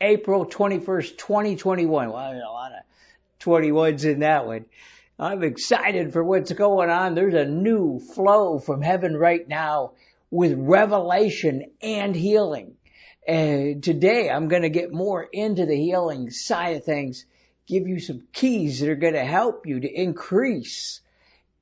April 21st, 2021. Well, a lot of 21s in that one. I'm excited for what's going on. There's a new flow from heaven right now with revelation and healing. And today I'm going to get more into the healing side of things, give you some keys that are going to help you to increase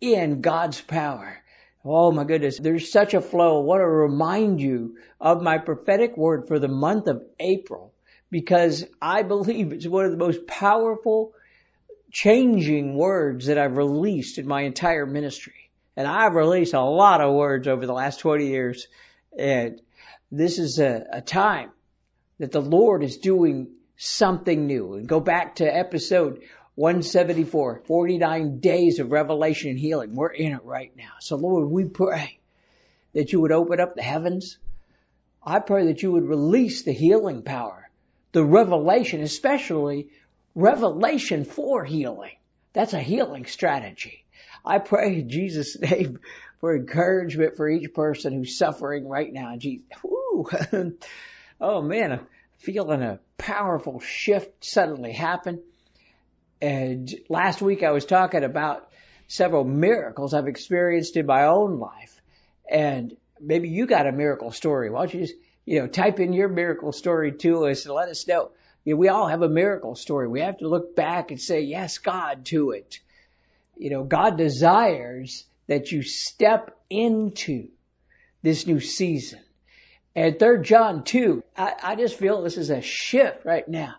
in God's power. Oh my goodness, there's such a flow. I want to remind you of my prophetic word for the month of April because I believe it's one of the most powerful changing words that I've released in my entire ministry. And I've released a lot of words over the last 20 years. And this is a, a time that the Lord is doing something new. And go back to episode 174, 49 days of revelation and healing. We're in it right now. So Lord, we pray that you would open up the heavens. I pray that you would release the healing power, the revelation, especially revelation for healing. That's a healing strategy. I pray in Jesus' name for encouragement for each person who's suffering right now. Jesus, oh man, I'm feeling a powerful shift suddenly happen. And last week I was talking about several miracles I've experienced in my own life. And maybe you got a miracle story. Why don't you just, you know, type in your miracle story to us and let us know. You know, we all have a miracle story. We have to look back and say, yes, God, to it. You know, God desires that you step into this new season. And 3 John 2, I, I just feel this is a shift right now.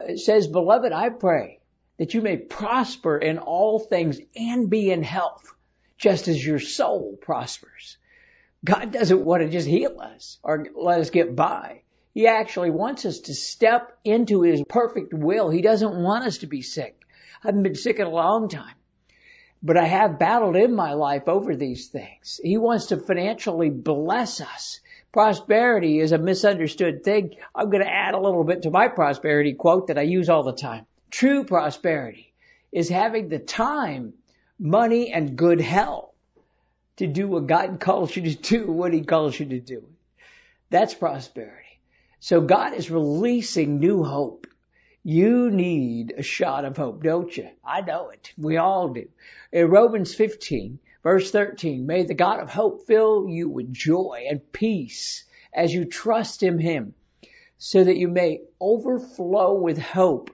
It says, beloved, I pray that you may prosper in all things and be in health, just as your soul prospers. God doesn't want to just heal us or let us get by. He actually wants us to step into His perfect will. He doesn't want us to be sick. I haven't been sick in a long time, but I have battled in my life over these things. He wants to financially bless us. Prosperity is a misunderstood thing. I'm going to add a little bit to my prosperity quote that I use all the time. True prosperity is having the time, money, and good health to do what God calls you to do, what He calls you to do. That's prosperity. So God is releasing new hope. You need a shot of hope, don't you? I know it. We all do. In Romans 15, verse 13, may the God of hope fill you with joy and peace as you trust in Him so that you may overflow with hope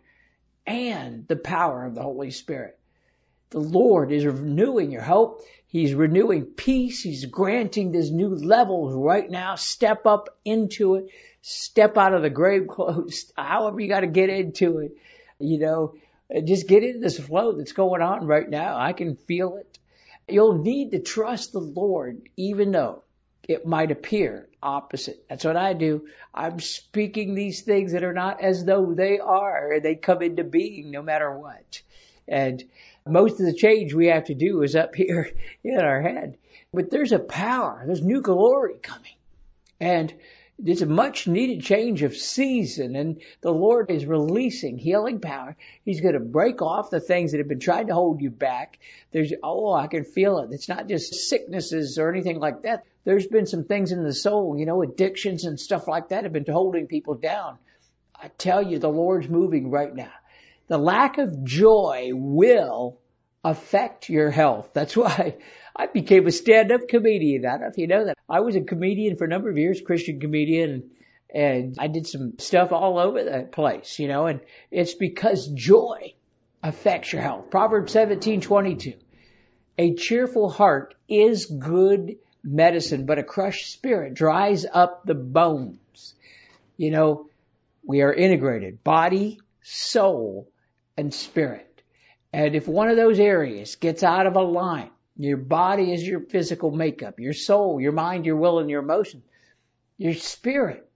and the power of the Holy Spirit. The Lord is renewing your hope. He's renewing peace. He's granting this new levels right now. Step up into it. Step out of the grave clothes. However you got to get into it. You know, just get into this flow that's going on right now. I can feel it. You'll need to trust the Lord even though it might appear opposite. That's what I do. I'm speaking these things that are not as though they are. They come into being no matter what. And most of the change we have to do is up here in our head. But there's a power, there's new glory coming. And it's a much needed change of season and the Lord is releasing healing power. He's going to break off the things that have been trying to hold you back. There's, oh, I can feel it. It's not just sicknesses or anything like that. There's been some things in the soul, you know, addictions and stuff like that have been holding people down. I tell you, the Lord's moving right now. The lack of joy will affect your health. That's why I became a stand-up comedian. I don't know if you know that. I was a comedian for a number of years, Christian comedian, and I did some stuff all over the place, you know, and it's because joy affects your health. Proverbs 17:22. A cheerful heart is good medicine, but a crushed spirit dries up the bones. You know, we are integrated, body, soul, and spirit. And if one of those areas gets out of alignment, your body is your physical makeup, your soul, your mind, your will, and your emotion. Your spirit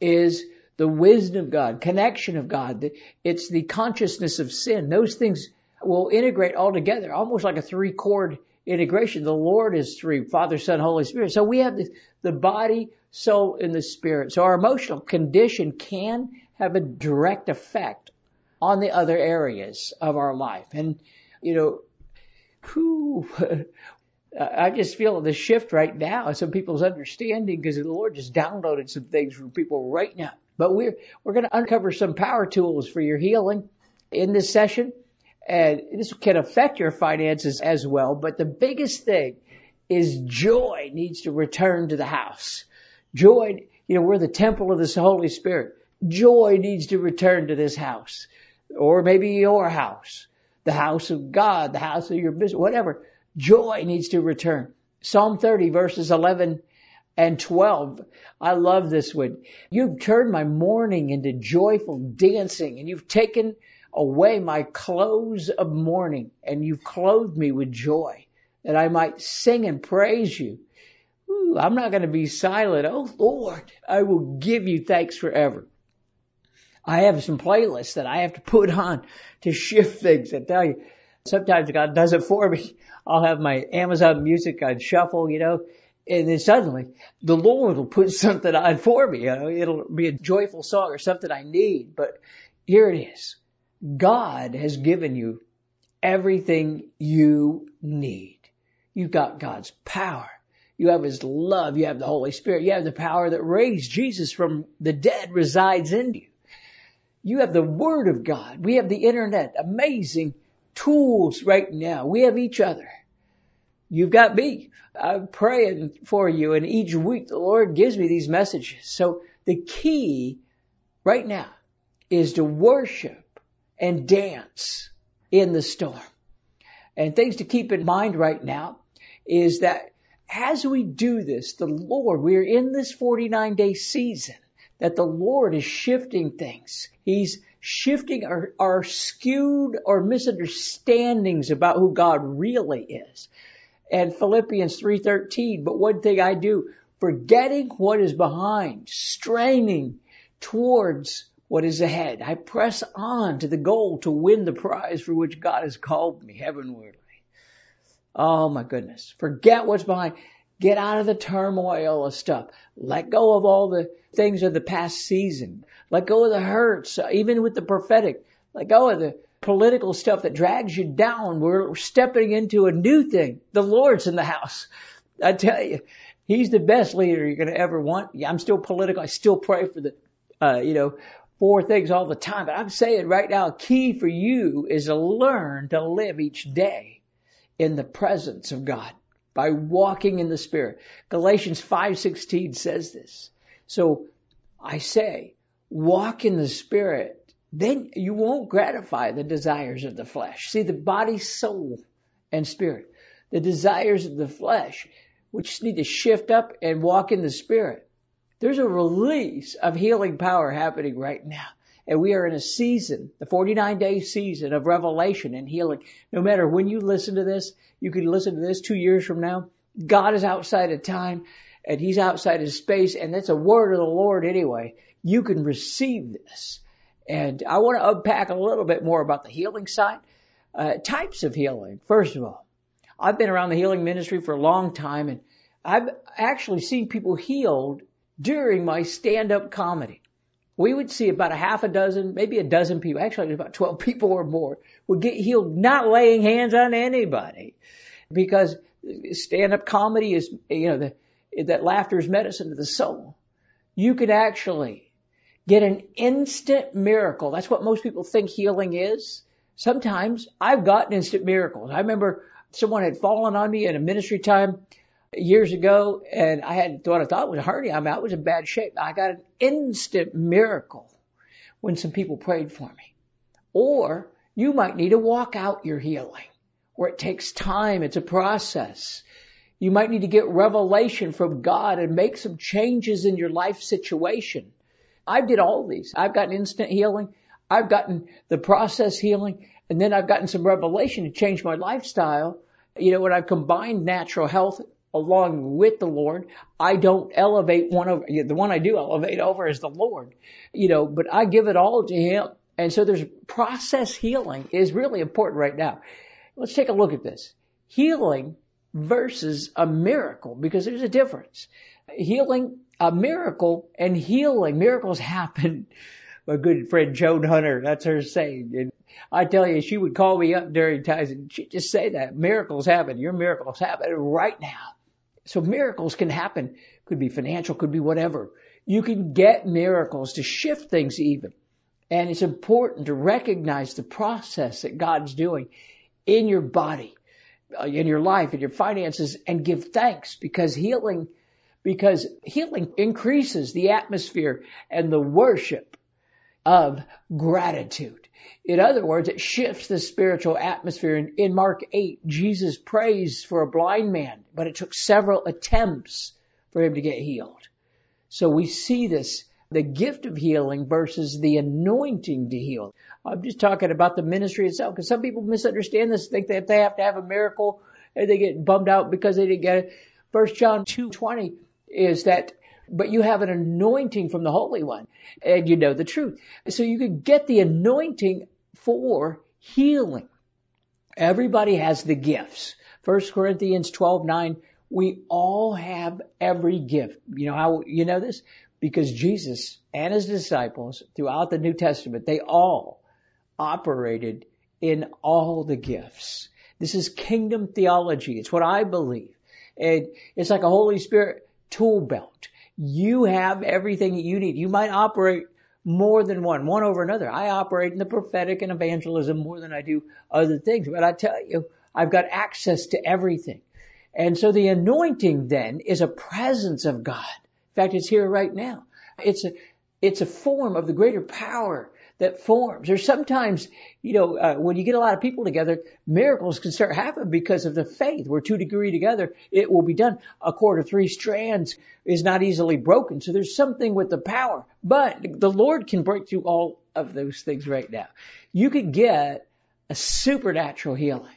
is the wisdom of God, connection of God. It's the consciousness of sin. Those things will integrate all together, almost like a three cord integration. The Lord is three, Father, Son, Holy Spirit. So we have the, the body, soul, and the spirit. So our emotional condition can have a direct effect on the other areas of our life. And, you know, whew, I just feel the shift right now in some people's understanding because the Lord just downloaded some things for people right now. But we're, we're going to uncover some power tools for your healing in this session. And this can affect your finances as well. But the biggest thing is joy needs to return to the house. Joy, you know, we're the temple of the Holy Spirit. Joy needs to return to this house. Or maybe your house. The house of God, the house of your business, whatever. Joy needs to return. Psalm 30 verses 11 and 12. I love this one. You've turned my mourning into joyful dancing and you've taken away my clothes of mourning and you've clothed me with joy that I might sing and praise you. Ooh, I'm not going to be silent. Oh Lord, I will give you thanks forever. I have some playlists that I have to put on to shift things. I tell you, sometimes God does it for me. I'll have my Amazon music on shuffle, you know, and then suddenly the Lord will put something on for me. It'll be a joyful song or something I need. But here it is. God has given you everything you need. You've got God's power. You have His love. You have the Holy Spirit. You have the power that raised Jesus from the dead resides in you. You have the Word of God. We have the internet. Amazing tools right now. We have each other. You've got me. I'm praying for you and each week the Lord gives me these messages. So the key right now is to worship and dance in the storm. And things to keep in mind right now is that as we do this, the Lord, we're in this 49 day season that the Lord is shifting things. He's shifting our, our skewed or misunderstandings about who God really is. And Philippians 3.13, but one thing I do, forgetting what is behind, straining towards what is ahead. I press on to the goal to win the prize for which God has called me heavenwardly. Oh my goodness. Forget what's behind. Get out of the turmoil of stuff. Let go of all the things of the past season. Let go of the hurts, even with the prophetic. Let go of the political stuff that drags you down. We're stepping into a new thing. The Lord's in the house. I tell you, He's the best leader you're going to ever want. Yeah, I'm still political. I still pray for the, uh, you know, four things all the time. But I'm saying right now, key for you is to learn to live each day in the presence of God by walking in the Spirit. Galatians 5:16 says this. So I say, walk in the Spirit, then you won't gratify the desires of the flesh. See, the body, soul, and spirit. The desires of the flesh, which need to shift up and walk in the Spirit. There's a release of healing power happening right now. And we are in a season, the 49 day season of revelation and healing. No matter when you listen to this, you can listen to this two years from now. God is outside of time and he's outside of space and that's a word of the Lord anyway. You can receive this. And I want to unpack a little bit more about the healing side. Uh, types of healing. First of all, I've been around the healing ministry for a long time and I've actually seen people healed during my stand-up comedy. We would see about a half a dozen, maybe a dozen people, actually about 12 people or more would get healed not laying hands on anybody because stand-up comedy is, you know, the, that laughter is medicine to the soul. You could actually get an instant miracle. That's what most people think healing is. Sometimes I've gotten instant miracles. I remember someone had fallen on me in a ministry time years ago and I had what I thought was a hernia. I mean, I was in bad shape. I got an instant miracle when some people prayed for me. Or you might need to walk out your healing where it takes time. It's a process. You might need to get revelation from God and make some changes in your life situation. I've did all these. I've gotten instant healing. I've gotten the process healing and then I've gotten some revelation to change my lifestyle. You know, when I've combined natural health along with the Lord. I don't elevate one over, the one I do elevate over is the Lord, you know, but I give it all to Him. And so there's process healing is really important right now. Let's take a look at this. Healing versus a miracle because there's a difference. Healing, a miracle and healing. Miracles happen. My good friend Joan Hunter, that's her saying. And I tell you, she would call me up during times and she'd just say that miracles happen. Your miracles happen right now. So miracles can happen. Could be financial, could be whatever. You can get miracles to shift things even. And it's important to recognize the process that God's doing in your body, uh, in your life, in your finances, and give thanks because healing, because healing increases the atmosphere and the worship of gratitude. In other words, it shifts the spiritual atmosphere. In, in Mark 8, Jesus prays for a blind man, but it took several attempts for him to get healed. So we see this, the gift of healing versus the anointing to heal. I'm just talking about the ministry itself because some people misunderstand this, think that they have to have a miracle and they get bummed out because they didn't get it. First John 2:20 is that but you have an anointing from the Holy One and you know the truth. So you can get the anointing for healing. Everybody has the gifts. 1 Corinthians 12:9 we all have every gift. You know how you know this? Because Jesus and his disciples throughout the New Testament, they all operated in all the gifts. This is kingdom theology. It's what I believe. And it's like a Holy Spirit tool belt. You have everything that you need. You might operate more than one, one over another. I operate in the prophetic and evangelism more than I do other things. But I tell you, I've got access to everything. And so the anointing then is a presence of God. In fact, it's here right now. It's a, it's a form of the greater power that forms. There's sometimes, you know, uh, when you get a lot of people together, miracles can start happening because of the faith. We're two degree together, it will be done. A cord of three strands is not easily broken. So there's something with the power, but the Lord can break through all of those things right now. You could get a supernatural healing.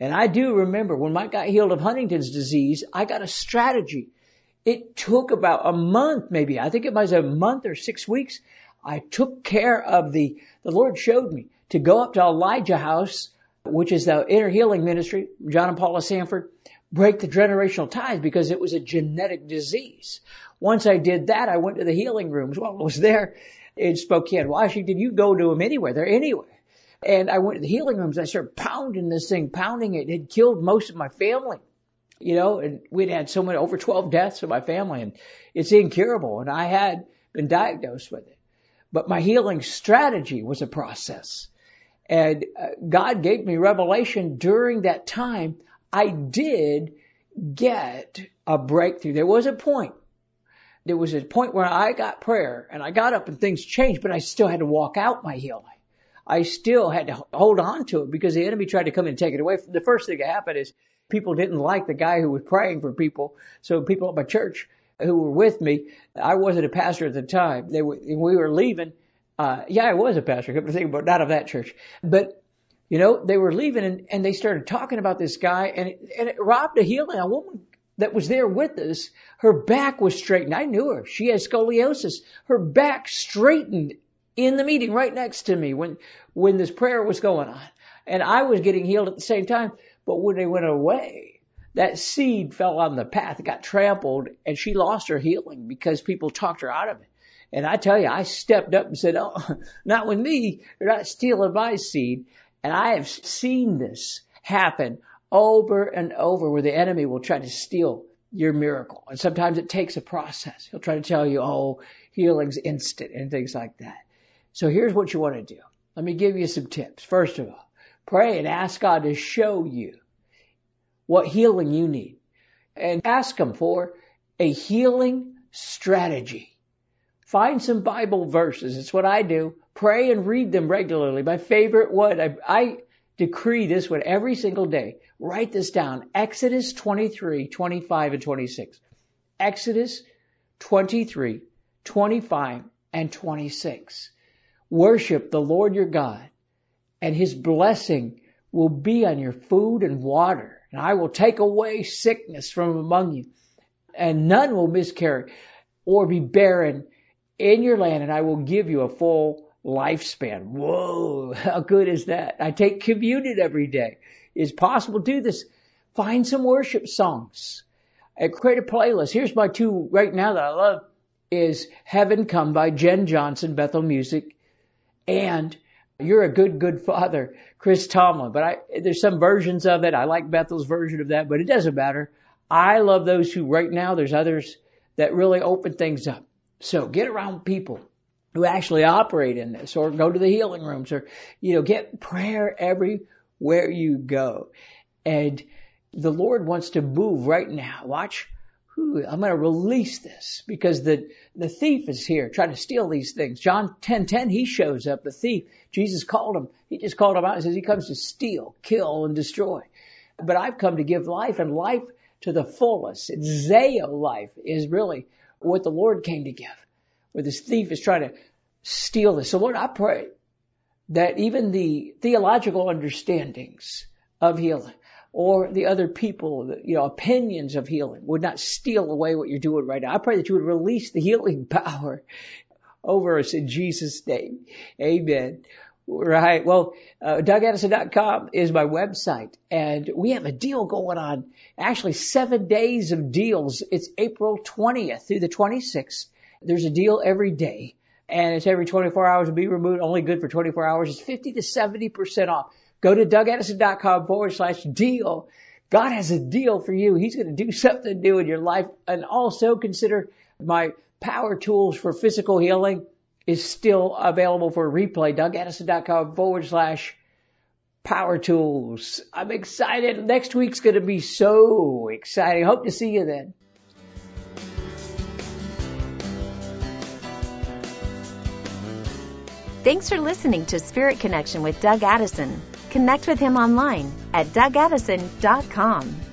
And I do remember when Mike got healed of Huntington's disease, I got a strategy. It took about a month, maybe. I think it was a month or six weeks I took care of the, the Lord showed me to go up to Elijah House, which is the inner healing ministry, John and Paula Sandford, break the generational ties because it was a genetic disease. Once I did that, I went to the healing rooms while I was there in Spokane, Washington. You go to them anywhere. They're anywhere. And I went to the healing rooms. I started pounding this thing, pounding it. It had killed most of my family, you know, and we'd had so many, over 12 deaths in my family and it's incurable. And I had been diagnosed with it. But my healing strategy was a process. And uh, God gave me revelation during that time. I did get a breakthrough. There was a point. There was a point where I got prayer and I got up and things changed, but I still had to walk out my healing. I still had to hold on to it because the enemy tried to come and take it away. The first thing that happened is people didn't like the guy who was praying for people. So people at my church who were with me. I wasn't a pastor at the time. They were, we were leaving. Uh, yeah, I was a pastor. I couldn't think about not of that church, but you know, they were leaving and, and they started talking about this guy and and it robbed a healing. A woman that was there with us, her back was straightened. I knew her. She had scoliosis. Her back straightened in the meeting right next to me when, when this prayer was going on. And I was getting healed at the same time. But when they went away, that seed fell on the path, got trampled, and she lost her healing because people talked her out of it. And I tell you, I stepped up and said, oh, not with me. You're not stealing my seed. And I have seen this happen over and over where the enemy will try to steal your miracle. And sometimes it takes a process. He'll try to tell you, oh, healing's instant and things like that. So here's what you want to do. Let me give you some tips. First of all, pray and ask God to show you what healing you need and ask Him for a healing strategy. Find some Bible verses. It's what I do. Pray and read them regularly. My favorite one, I, I decree this one every single day. Write this down. Exodus 23, 25, and 26. Exodus 23, 25, and 26. Worship the Lord your God, and his blessing will be on your food and water and I will take away sickness from among you, and none will miscarry or be barren in your land, and I will give you a full lifespan. Whoa, how good is that? I take communion every day. It's possible to do this. Find some worship songs and create a playlist. Here's my two right now that I love is Heaven Come by Jenn Johnson, Bethel Music, and You're a Good, Good Father, Chris Tomlin. But I, there's some versions of it. I like Bethel's version of that, but it doesn't matter. I love those who right now, there's others that really open things up. So get around people who actually operate in this or go to the healing rooms or, you know, get prayer everywhere you go. And the Lord wants to move right now. Watch. I'm going to release this because the, the thief is here trying to steal these things. John 10, 10, he shows up, the thief. Jesus called him. He just called him out and says he comes to steal, kill, and destroy. But I've come to give life and life to the fullest. It's Zoe life is really what the Lord came to give where this thief is trying to steal this. So Lord, I pray that even the theological understandings of healing or the other people, you know, opinions of healing would not steal away what you're doing right now. I pray that you would release the healing power over us in Jesus' name. Amen. Right. Well, uh, DougAddison.com is my website and we have a deal going on. Actually seven days of deals. It's April 20th through the 26th. There's a deal every day and it's every 24 hours to be removed, only good for 24 hours. It's 50 to 70% off. Go to DougAddison.com forward slash deal. God has a deal for you. He's going to do something new in your life. And also consider my power tools for physical healing is still available for replay. DougAddison.com forward slash power tools. I'm excited. Next week's going to be so exciting. Hope to see you then. Thanks for listening to Spirit Connection with Doug Addison. Connect with him online at dougaddison.com.